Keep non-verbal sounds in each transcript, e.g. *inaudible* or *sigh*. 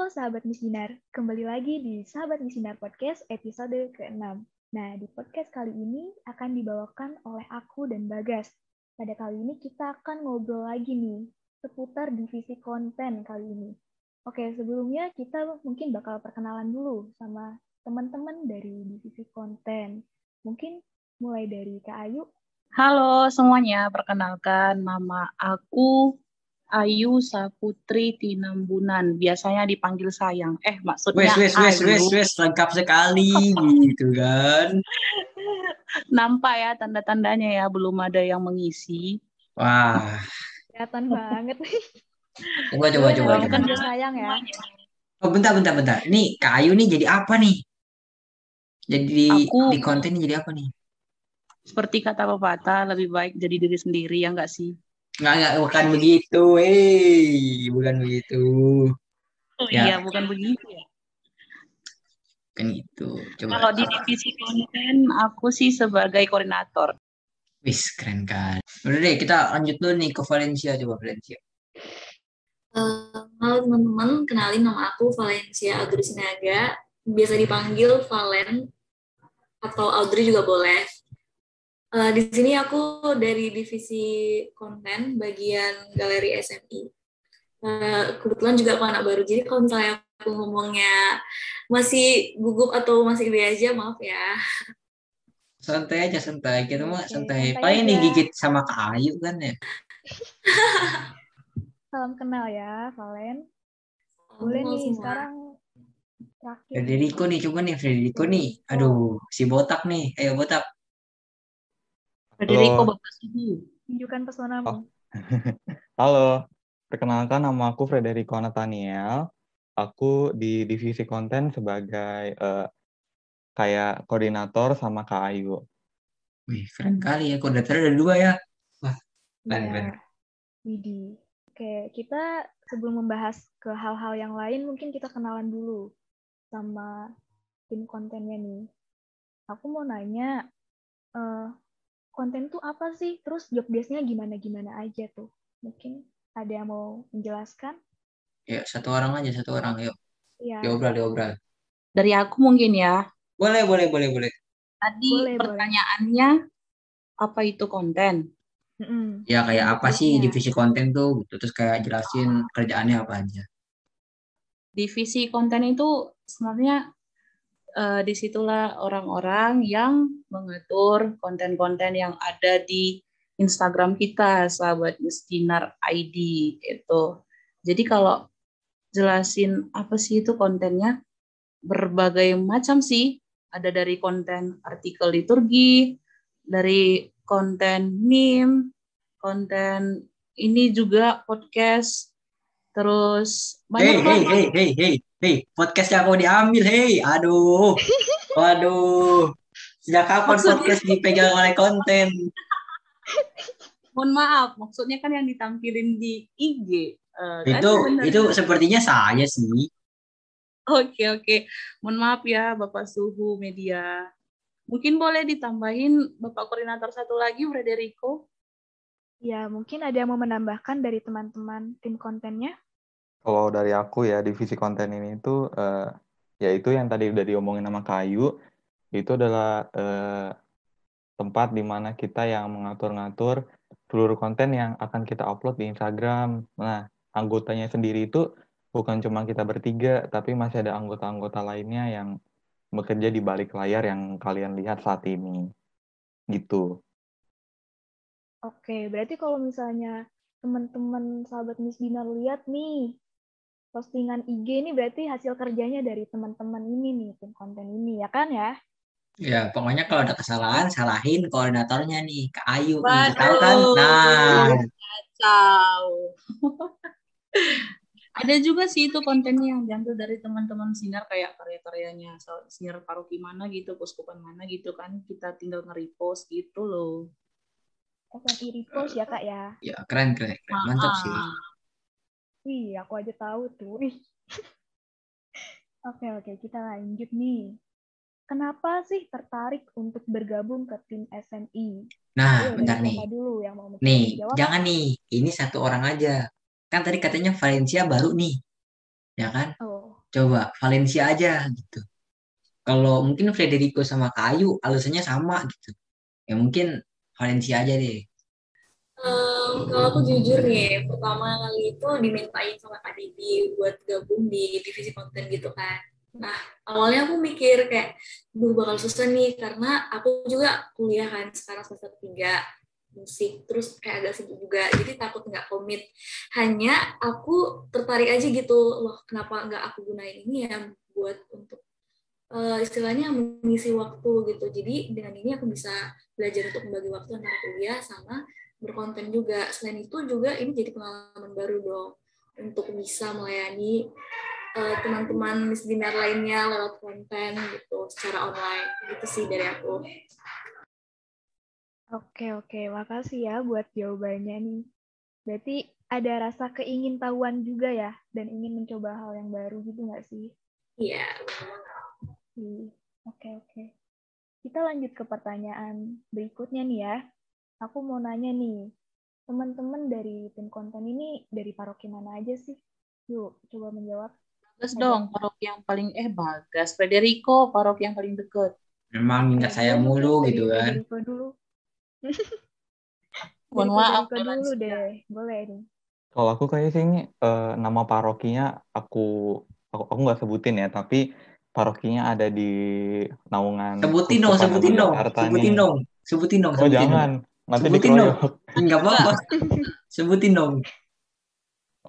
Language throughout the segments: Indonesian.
Halo sahabat Misinar, kembali lagi di Sahabat Misinar Podcast episode ke-6. Nah, di podcast kali ini akan dibawakan oleh aku dan Bagas. Pada kali ini kita akan ngobrol lagi nih, seputar divisi konten kali ini. Oke, sebelumnya kita mungkin bakal perkenalan dulu sama teman-teman dari divisi konten. Mungkin mulai dari Kak Ayu. Halo semuanya, perkenalkan nama aku Ayu Saputri Tinambunan, biasanya dipanggil sayang. Eh, maksudnya Wes, wes, wes, wes, wes, lengkap sekali gitu kan. *laughs* Nampak ya tanda-tandanya ya, belum ada yang mengisi. Wah, Kelihatan banget. *laughs* coba, coba, coba, namanya coba. panggil sayang ya. Oh, bentar, bentar, bentar. Nih, Kak Ayu nih jadi apa nih? Jadi di, Aku- di konten ini jadi apa nih? Seperti kata pepatah, lebih baik jadi diri sendiri, ya nggak sih? Nggak, nggak, bukan begitu. Hei, bukan begitu. Oh Ya. iya, bukan begitu ya. Bukan gitu. Coba. Kalau di divisi konten, aku sih sebagai koordinator. Wis, keren kan. Udah deh, kita lanjut dulu nih ke Valencia. Coba Valencia. Eh, halo teman-teman, kenalin nama aku Valencia Audrey Sinaga, biasa dipanggil Valen atau Audrey juga boleh. Eh, di sini aku dari divisi konten bagian galeri SMI. Eh, kebetulan juga aku anak baru, jadi kalau misalnya aku ngomongnya masih gugup atau masih gede aja, maaf ya. Santai aja, santai. Kita mah santai. santai Paling digigit sama Kak Ayu kan ya. *laughs* Salam kenal ya, Valen. Boleh nih, semua. sekarang terakhir. Federico nih, coba nih Federico nih. Aduh, si botak nih. Ayo botak. Federico Suhu. Tunjukkan pesonamu. Oh. *laughs* Halo, perkenalkan nama aku Frederico Nathaniel. Aku di divisi konten sebagai eh, kayak koordinator sama Kak Ayu. Wih, keren kali ya. Koordinator ada dua ya. Keren, Iya. keren. Widih. Oke, kita sebelum membahas ke hal-hal yang lain, mungkin kita kenalan dulu sama tim kontennya nih. Aku mau nanya, eh, konten tuh apa sih? Terus job desk-nya gimana-gimana aja tuh? Mungkin ada yang mau menjelaskan? Ya, satu orang aja, satu orang. Yuk, Iya, diobral, diobral. Dari aku mungkin ya. Boleh, boleh, boleh, boleh. Tadi Boleh, boleh. pertanyaannya, apa itu konten? Mm-mm. Ya, kayak apa sih divisi konten tuh? Gitu. Terus kayak jelasin kerjaannya apa aja. divisi konten itu sebenarnya eh, di situlah orang-orang yang mengatur konten-konten yang ada di Instagram kita, sahabat Miskinar ID itu. Jadi kalau jelasin apa sih itu kontennya, berbagai macam sih. Ada dari konten artikel liturgi, dari konten meme, konten ini juga podcast, terus banyak hei, banget. hei, hei, hei, hei, podcastnya aku diambil, hei, aduh, waduh, sejak kapan Maksudnya- podcast dipegang oleh konten? Mohon maaf, maksudnya kan yang ditampilin di IG. eh, kan? Itu, Bener. itu sepertinya saya sih. Oke, oke. Mohon maaf ya, Bapak Suhu Media. Mungkin boleh ditambahin Bapak Koordinator satu lagi, Frederico. Ya, mungkin ada yang mau menambahkan dari teman-teman tim kontennya? Kalau dari aku ya, divisi konten ini itu eh, ya itu yang tadi udah diomongin sama Kak Ayu, itu adalah eh, tempat di mana kita yang mengatur-ngatur seluruh konten yang akan kita upload di Instagram. Nah, anggotanya sendiri itu bukan cuma kita bertiga, tapi masih ada anggota-anggota lainnya yang bekerja di balik layar yang kalian lihat saat ini. Gitu. Oke, berarti kalau misalnya teman-teman sahabat Miss Dinar lihat nih postingan IG ini berarti hasil kerjanya dari teman-teman ini nih, tim konten ini, ya kan ya? Ya, pokoknya kalau ada kesalahan, salahin koordinatornya nih, Kak Ayu. Waduh. tahu kan? Nah, Kacau. *laughs* Ada juga sih itu kontennya yang diambil dari teman-teman sinar kayak karya-karyanya so- sinar paroki mana gitu, poskupan mana gitu kan. Kita tinggal nge-repost gitu loh. SMI repost ya kak ya? ya keren, keren, keren. Mantap sih. Ah. Wih, aku aja tahu tuh. *laughs* Oke, oke, kita lanjut nih. Kenapa sih tertarik untuk bergabung ke tim SMI? Nah, Ayo, bentar nih. dulu yang mau Nih, jawab? jangan nih. Ini satu orang aja. Kan tadi katanya Valencia baru nih. Ya kan? Oh, coba Valencia aja gitu. Kalau mungkin Federico sama Kayu alasannya sama gitu. Ya mungkin Valencia aja deh. Em, kalau aku jujur nih, pertama kali itu dimintain sama Kak Didi buat gabung di divisi konten gitu kan. Nah, awalnya aku mikir kayak, duh bakal susah nih, karena aku juga kuliah kan sekarang semester 3 musik, terus kayak agak sibuk juga, jadi takut nggak komit. Hanya aku tertarik aja gitu, loh kenapa nggak aku gunain ini ya buat untuk eh, istilahnya mengisi waktu gitu. Jadi dengan ini aku bisa belajar untuk membagi waktu antara kuliah sama berkonten juga. Selain itu juga ini jadi pengalaman baru dong untuk bisa melayani eh, teman-teman misdinar lainnya lewat konten gitu secara online. Gitu sih dari aku. Oke, oke. Makasih ya buat jawabannya nih. Berarti ada rasa keingintahuan juga ya, dan ingin mencoba hal yang baru gitu nggak sih? Iya, Oke, oke. Kita lanjut ke pertanyaan berikutnya nih ya. Aku mau nanya nih, teman-teman dari tim konten ini dari paroki mana aja sih? Yuk, coba menjawab. Bagas dong, paroki yang paling eh Bagas, Federico, paroki yang paling deket. Memang minta saya mulu mungkin gitu dari kan. *laughs* Federico dulu. Mohon Dari maaf, dulu deh. Boleh nih. Kalau aku kayaknya sih ini eh, nama parokinya aku aku aku nggak sebutin ya, tapi parokinya ada di naungan Sebutin dong, sebutin dong, sebutin dong, sebutin dong, Oh sebutin dong. jangan, nanti Sebutin dong. dikeroyok. Enggak apa-apa. *laughs* Sebutin dong.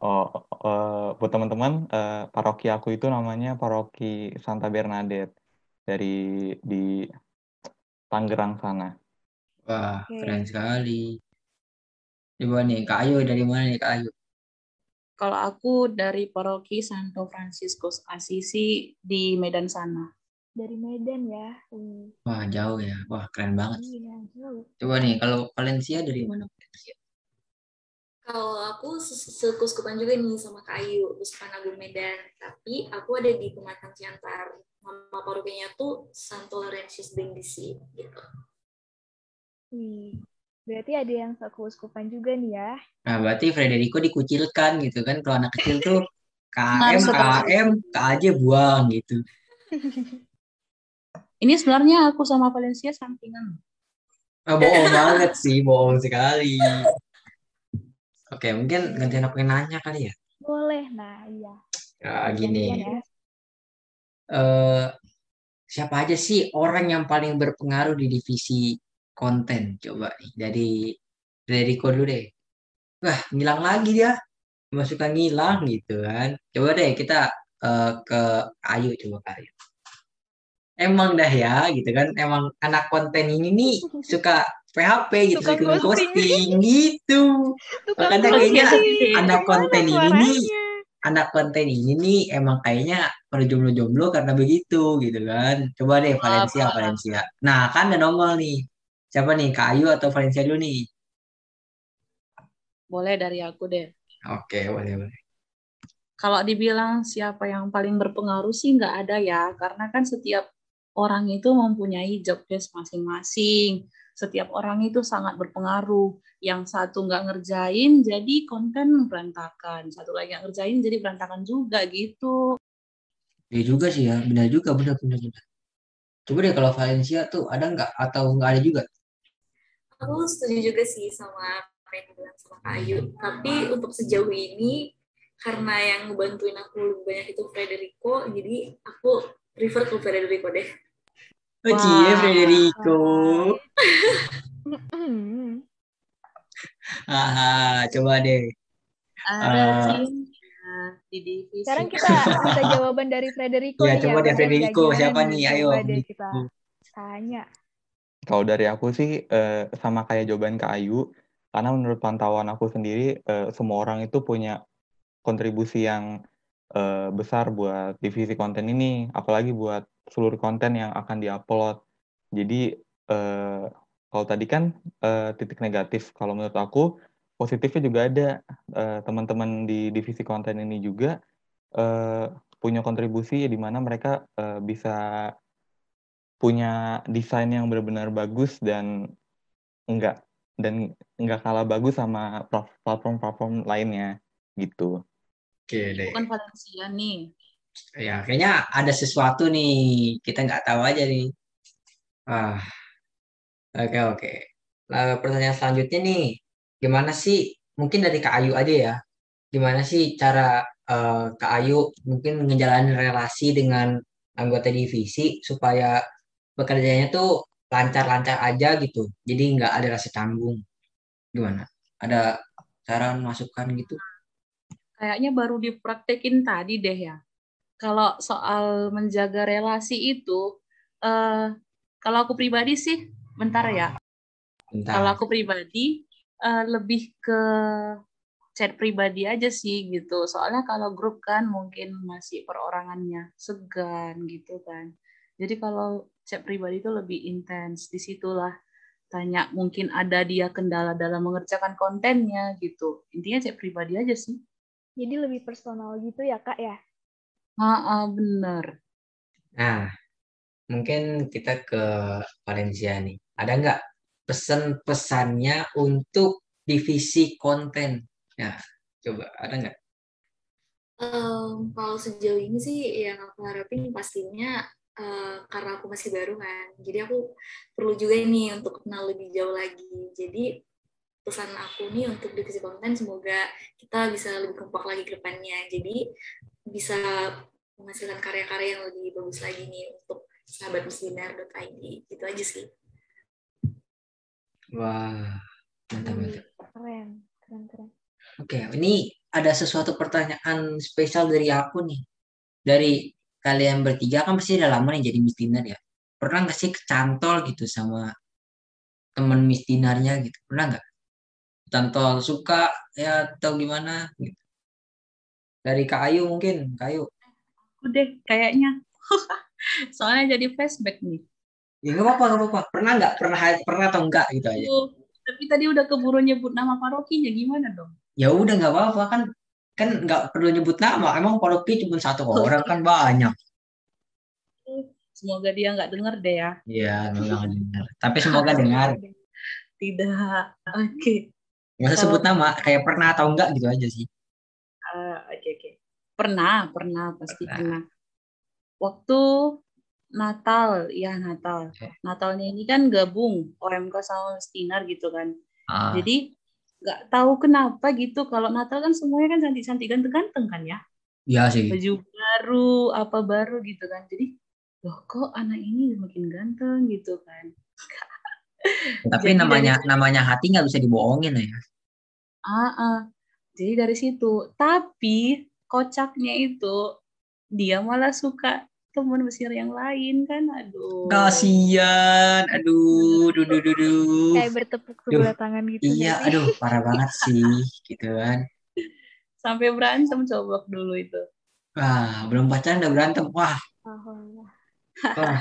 Oh, eh, buat teman-teman, eh, paroki aku itu namanya paroki Santa Bernadette dari di Tangerang sana. Wah, Oke. keren sekali. Coba nih, Kak Ayu dari mana nih Kak Ayu? Kalau aku dari paroki Santo Franciscus Assisi di Medan sana. Dari Medan ya. Wih, Wah, jauh ya. Wah, keren banget. iya, jauh. Coba nih, kalau Valencia dari mana Valencia? Kalau aku se- sekuskupan juga nih sama Kak Ayu, Uskupan Agung Medan. Tapi aku ada di Pematang Siantar. Nama parokinya tuh Santo Laurentius Brindisi gitu. Wih, berarti ada yang sekeuskupan juga nih ya. Nah, berarti Federico dikucilkan gitu kan. Kalau anak kecil tuh KM, KM, KJ buang gitu. *laughs* Ini sebenarnya aku sama Valencia sampingan. Ah, bohong banget sih, bohong sekali. Oke, mungkin gantian aku yang nanya kali ya. Boleh. Nah, iya. Nah, gini. ya. eh siapa aja sih orang yang paling berpengaruh di divisi konten? Coba nih, dari dari dulu deh. Wah, ngilang lagi dia. Masukkan ngilang gitu kan. Coba deh kita eh, ke Ayu coba Ayu. Emang dah ya gitu kan. Emang anak konten ini nih suka PHP gitu, suka ghosting. ghosting gitu. Tukang Makanya kayaknya anak Gimana konten ini nih anak konten ini nih emang kayaknya pada jomblo-jomblo karena begitu gitu kan. Coba deh Valencia, Apa? Valencia. Nah kan ada nongol nih. Siapa nih, Kayu atau Valencia dulu nih? Boleh dari aku deh. Oke, boleh, boleh. Kalau dibilang siapa yang paling berpengaruh sih nggak ada ya, karena kan setiap orang itu mempunyai job desk masing-masing. Setiap orang itu sangat berpengaruh. Yang satu nggak ngerjain, jadi konten berantakan. Satu lagi nggak ngerjain, jadi berantakan juga gitu. Iya juga sih ya, benar juga, benar, benar, benar. Coba deh kalau Valencia tuh ada nggak atau nggak ada juga? Aku setuju juga sih sama apa yang dibilang sama Kak Ayu. Tapi untuk sejauh ini, karena yang ngebantuin aku lebih banyak itu Federico, jadi aku prefer ke Federico deh. Oh, Wah. Federico. Hmm. *laughs* Haha, coba deh. Ada Eh, cinta di divisi. Sekarang kita *laughs* minta jawaban dari Federico Iya, nih coba ya. deh gak siapa nih? Ayo, Coba deh Federico. kita tanya. Kalau dari aku sih eh, sama kayak jawaban Kak Ayu, karena menurut pantauan aku sendiri eh, semua orang itu punya kontribusi yang eh, besar buat divisi konten ini, apalagi buat seluruh konten yang akan diupload. Jadi kalau tadi kan titik negatif, kalau menurut aku positifnya juga ada. Teman-teman di divisi konten ini juga punya kontribusi di mana mereka bisa punya desain yang benar-benar bagus dan enggak dan enggak kalah bagus sama plat- platform-platform lainnya gitu. Oke deh. Bukan Valencia nih. ya kayaknya ada sesuatu nih kita nggak tahu aja nih ah oke oke Lalu pertanyaan selanjutnya nih gimana sih mungkin dari Kak Ayu aja ya gimana sih cara eh, Kak Ayu mungkin ngejalanin relasi dengan anggota divisi supaya bekerjanya tuh lancar-lancar aja gitu jadi nggak ada rasa canggung gimana ada saran masukan gitu Kayaknya baru dipraktekin tadi deh ya. Kalau soal menjaga relasi itu, eh, kalau aku pribadi sih, bentar ya. bentar Kalau aku pribadi eh, lebih ke chat pribadi aja sih gitu. Soalnya kalau grup kan mungkin masih perorangannya segan gitu kan. Jadi kalau chat pribadi itu lebih intens. Di situlah tanya mungkin ada dia kendala dalam mengerjakan kontennya gitu. Intinya chat pribadi aja sih. Jadi lebih personal gitu ya kak ya? Ah, bener. Nah, mungkin kita ke Valencia nih. Ada nggak pesan-pesannya untuk divisi konten? Ya, coba ada nggak? Em, kalau sejauh ini sih yang aku harapin pastinya eh, karena aku masih baru kan, jadi aku perlu juga nih untuk kenal lebih jauh lagi. Jadi pesan aku nih untuk divisi konten semoga kita bisa lebih kompak lagi ke depannya. Jadi bisa menghasilkan karya-karya yang lebih bagus lagi nih untuk sahabat muslinar.id. Itu aja sih. Wah, mantap mantap. Keren, keren, keren. Oke, ini ada sesuatu pertanyaan spesial dari aku nih. Dari kalian bertiga kan pasti udah lama nih jadi misdiner ya. Pernah nggak sih kecantol gitu sama temen misdinarnya gitu? Pernah nggak? Cantol suka ya atau gimana? Gitu. Dari Kak Ayu mungkin, Kak Ayu. Udah kayaknya. *laughs* Soalnya jadi flashback nih. Ya nggak apa-apa, nggak apa-apa. Pernah nggak? Pernah pernah atau enggak gitu aja? Tapi tadi udah keburu nyebut nama parokinya gimana dong? Ya udah nggak apa-apa kan kan nggak perlu nyebut nama. Emang paroki cuma satu orang kan banyak. Semoga dia nggak denger deh ya. Iya, memang dengar. Tapi semoga *laughs* dengar. Tidak. Oke. Nggak usah sebut nama, kayak pernah atau enggak gitu aja sih. Eh, Oke oke. Pernah, pernah pasti Pernah. pernah. Waktu Natal, ya Natal. Oke. Natalnya ini kan gabung OMK sama Stinar gitu kan. Ah, Jadi nggak tahu kenapa gitu. Kalau Natal kan semuanya kan cantik-cantik ganteng-ganteng kan ya. iya sih. Baju baru, apa baru gitu kan. Jadi loh kok anak ini makin ganteng gitu kan. *laughs* Tapi Jadi namanya dari- namanya hati nggak bisa dibohongin ya. Ah, ah. Jadi dari situ. Tapi kocaknya itu dia malah suka teman Mesir yang lain kan. Aduh. Kasian, aduh, duh, duh, duh, duh. Kayak bertepuk sebelah tangan gitu. Iya, sih? aduh, parah banget sih, gitu kan. Sampai berantem coba dulu itu. Wah, belum pacaran udah berantem. Wah, Alhamdulillah. wah.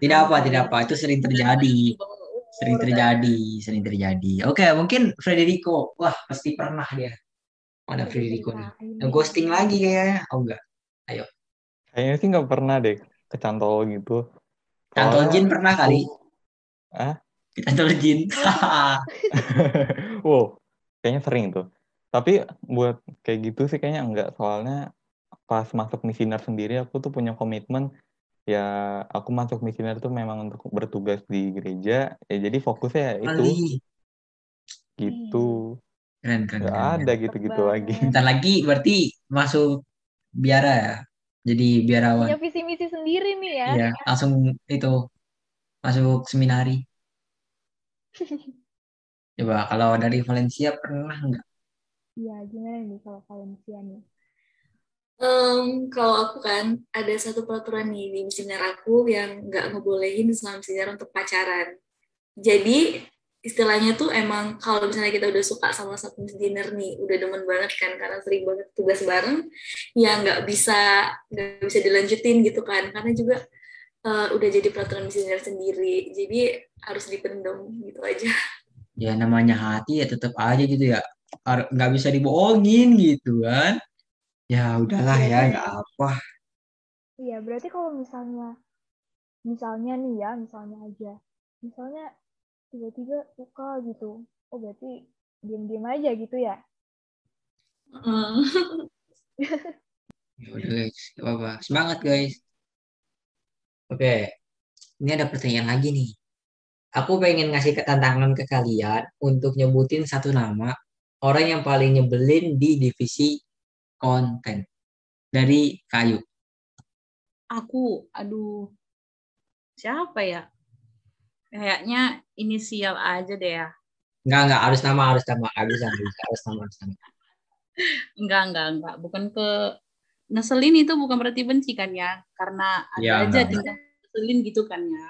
Tidak apa, tidak apa. Itu sering terjadi. Sering terjadi, sering terjadi. Oke, mungkin Federico. Wah, pasti pernah dia. Mana Federico nih? Ceritain. Ghosting lagi kayaknya. Oh enggak. Kayaknya sih nggak pernah deh kecantol gitu. Cantol jin pernah kali. Hah? Cantol jin. *laughs* wow, kayaknya sering tuh. Tapi buat kayak gitu sih kayaknya enggak. Soalnya pas masuk misinar sendiri aku tuh punya komitmen ya aku masuk misinar tuh memang untuk bertugas di gereja. Ya jadi fokusnya ya itu gitu. Keren, keren, keren, ada gitu-gitu banget. lagi. Bentar lagi berarti masuk biara ya. Jadi biarawan. Punya visi misi sendiri nih ya. Iya, langsung itu masuk seminari. *laughs* Coba kalau dari Valencia pernah nggak? Iya, gimana nih kalau Valencia nih? Em, kalau aku kan ada satu peraturan nih di misinar aku yang nggak ngebolehin selama misinar untuk pacaran. Jadi istilahnya tuh emang kalau misalnya kita udah suka sama satu misinar nih, udah demen banget kan karena sering banget tugas bareng, ya nggak bisa nggak bisa dilanjutin gitu kan karena juga eh, udah jadi peraturan misinar sendiri. Jadi harus dipendam gitu aja. Ya namanya hati ya tetap aja gitu ya. Nggak bisa dibohongin gitu kan. Ya udahlah ya, nggak apa. Iya, berarti kalau misalnya, misalnya nih ya, misalnya aja, misalnya tiba-tiba suka gitu, oh berarti diam-diam aja gitu ya? Em, *laughs* Ya udah guys, gak apa-apa. Semangat guys. Oke, ini ada pertanyaan lagi nih. Aku pengen ngasih ke- tantangan ke kalian untuk nyebutin satu nama orang yang paling nyebelin di divisi konten dari kayu. Aku, aduh, siapa ya? Kayaknya inisial aja deh ya. Enggak, enggak, harus nama, harus nama. Nggak bisa, nggak bisa. Harus nama, harus nama. *laughs* Enggak, enggak, enggak. Bukan ke ngeselin itu bukan berarti benci kan ya? Karena ada Ya, aja enggak, ngeselin gitu kan ya.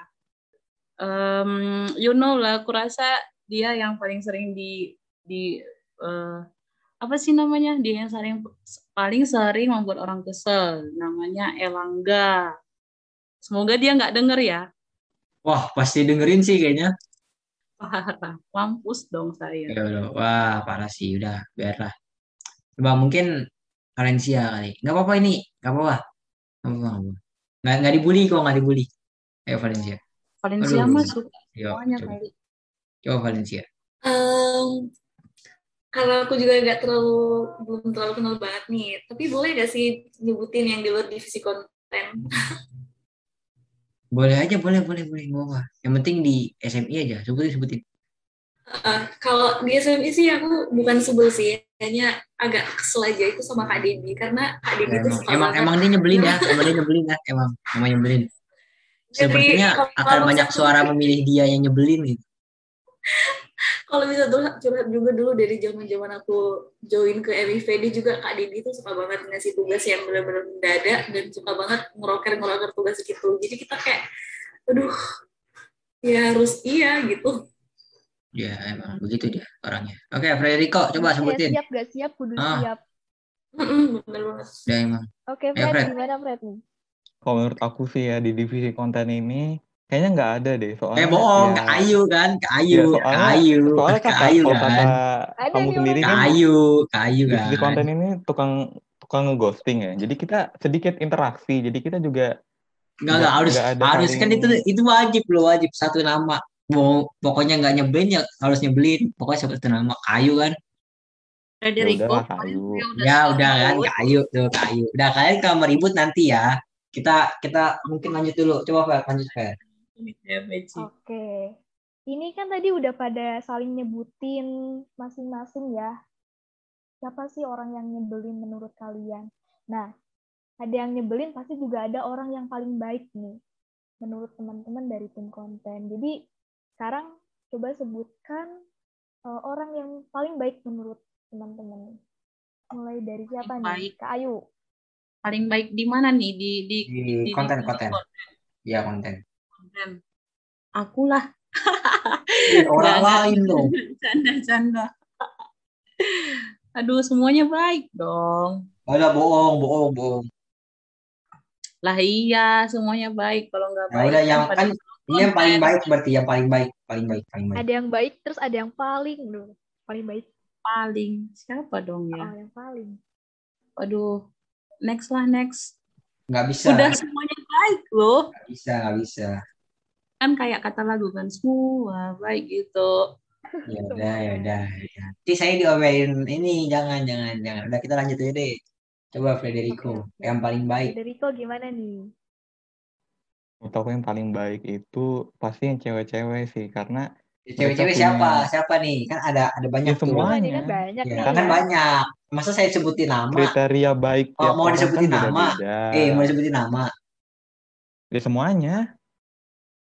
Em, you know lah, aku rasa dia yang paling sering di di eh, apa sih namanya? Dia yang sering paling sering membuat orang kesel. Namanya Elangga. Semoga dia nggak denger ya. Wah, pasti dengerin sih kayaknya. Parah, mampus dong saya. Ya udah, wah parah sih, udah biarlah. Coba mungkin Valencia kali. Nggak apa-apa ini, nggak apa-apa. Nggak apa-apa, nggak. Nggak, nggak dibully kok, nggak dibully. Ayo Valencia. Valencia Aduh. Yuk, semuanya coba. kali. Coba Valencia. Em, karena aku juga nggak terlalu belum terlalu kenal banget nih, tapi boleh nggak sih nyebutin yang di luar divisi konten? *laughs* Boleh aja, boleh, boleh, boleh. Nggak apa. Yang penting di SMI aja, sebutin, sebutin. Eh, kalau di SMI sih aku bukan sebel sih, hanya agak kesel aja itu sama Kak Dendi karena Kak Dendi Ya, itu emang, emang, emang dia nyebelin ya, *laughs* emang dia nyebelin ya, emang, emang nyebelin. Sepertinya akan banyak suara memilih dia yang nyebelin gitu. *laughs* kalau bisa curhat, curhat juga dulu dari zaman zaman aku join ke MIV dia juga Kak Dendi itu suka banget ngasih tugas yang benar-benar mendadak dan suka banget ngeroker ngeroker tugas gitu jadi kita kayak aduh ya harus iya gitu Ya, emang begitu dia orangnya. Oke, Frederico, coba sebutin. siap gak siap, kudu Ah. siap. Mm-mm, bener banget Ya, emang. Oke, Ya, Fred, Fred. gimana Fred nih? Kalau menurut aku sih ya di divisi konten ini kayaknya nggak ada deh soalnya Eh, bohong, ya, ke Ayu kan, ke Ayu, ya, ke soalnya, Ayu, soalnya ke kata, Ayu kan. kata Ada kamu sendiri Ke kan Ayu, ke Ayu kan. konten ini tukang tukang ngeghosting ya. Jadi kita sedikit interaksi. Jadi kita juga Enggak, enggak, harus, nggak ada harus saling kan itu itu wajib loh, wajib satu nama. Mau pokoknya nggak nyebelin ya harus nyebelin. Pokoknya satu nama Kayu kan. ya Federico Ya udah kan. Kayu tuh Kayu. Udah kalian kalau mau ribut nanti ya. Kita kita mungkin lanjut dulu. Coba Fer, lanjut Fer. Oke. Ini kan tadi udah pada saling nyebutin masing-masing ya. Siapa sih orang yang nyebelin menurut kalian? Nah, ada yang nyebelin pasti juga ada orang yang paling baik nih. Menurut teman-teman dari tim konten. Jadi, sekarang coba sebutkan eh, orang yang paling baik menurut teman-teman. Mulai dari siapa Baik. nih? Kak Ayu. Paling baik di mana nih? Di di Di di konten divisi konten. Ya konten. Aku lah. Orang lain dong. Canda-canda. Aduh, semuanya baik dong. Ada bohong, bohong, bohong. Lah iya, semuanya baik. Kalau nggak Ya baik udah yang kan ini yang paling baik berarti yang paling baik, paling baik, paling baik. Ada yang baik, terus ada yang paling. Loh. Paling baik. paling siapa dong ya? Oh, yang paling. Aduh, next lah next. Nggak bisa, Udah semuanya baik loh. nggak bisa, nggak bisa. Kan kayak kata lagu kan semua baik gitu. Ya udah, ya udah. ya. Nanti saya diomelin ini, jangan, jangan, jangan. Udah kita lanjut aja deh. Coba Federico, oke. yang paling baik. Federico gimana nih? Menurut aku yang paling baik itu pasti yang cewek-cewek sih karena Cewek-cewek Mereka siapa? punya- Siapa nih? Kan ada ada banyak Ya, tuh. Semuanya. kan banyak Ya, nih kan ya. banyak. Masa saya sebutin nama? kriteria baik Oh, mau orang disebutin kan nama? beda-beda. Eh, mau disebutin nama? Ya semuanya.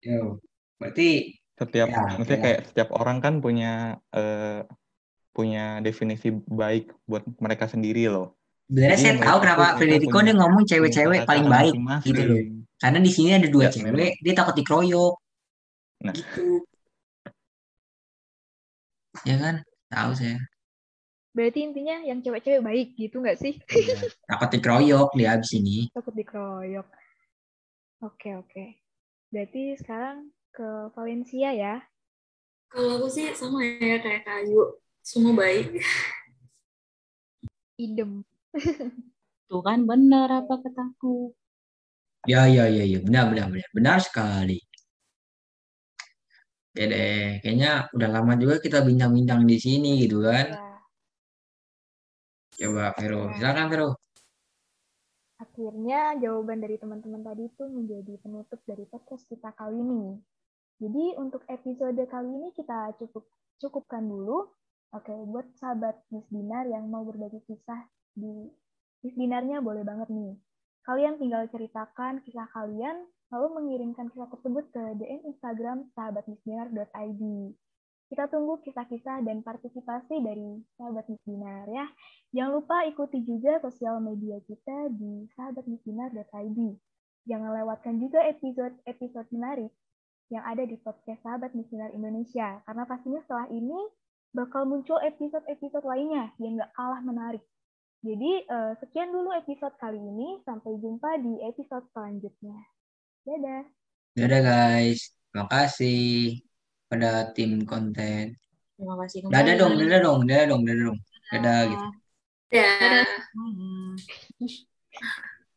Yo, berarti Setiap Ya, maksudnya ya. kayak setiap orang kan punya eh, punya definisi baik buat mereka sendiri loh. sebenarnya saya tahu kenapa Federico dia ngomong cewek-cewek paling baik masing-masing. gitu loh. Karena di sini ada dua Ya, cewek, memang. dia takut dikeroyok. Nah. Gitu. Ya kan? Tahu saya. Berarti intinya yang cewek-cewek baik gitu nggak sih? Iya. Takut dikeroyok dia abis ini. Takut dikeroyok. Oke, oke. Berarti sekarang ke Valencia ya. kalau aku sih sama ya kayak kayu semua baik Idem. *laughs* Tuh kan benar apa kataku. Ya, ya, ya, ya. Benar, benar, benar. Benar sekali. Oke deh, kayaknya udah lama juga kita bincang-bincang di sini gitu kan. Ya. Coba Vero, Nah. silakan Vero. Akhirnya jawaban dari teman-teman tadi itu menjadi penutup dari podcast kita kali ini. Jadi untuk episode kali ini kita cukup cukupkan dulu. Oke, buat sahabat Miss Dinar yang mau berbagi kisah di Miss Dinarnya boleh banget nih. Kalian tinggal ceritakan kisah kalian, lalu mengirimkan kisah tersebut ke DM Instagram sahabatmissdinar.id. Kita tunggu kisah-kisah dan partisipasi dari sahabat Miss Dinar ya. Jangan lupa ikuti juga sosial media kita di sahabatmissdinar.id. Jangan lewatkan juga episode-episode menarik yang ada di podcast Sahabat Miss Dinar Indonesia. Karena pastinya setelah ini bakal muncul episode-episode lainnya yang gak kalah menarik. Jadi, uh, sekian dulu episode kali ini. Sampai jumpa di episode selanjutnya. Dadah. Dadah guys. Terima kasih pada tim konten. Terima kasih. Kembali. Dadah dong, dadah dong, dadah dong, dadah dong. Dadah gitu. Dadah. dadah. dadah.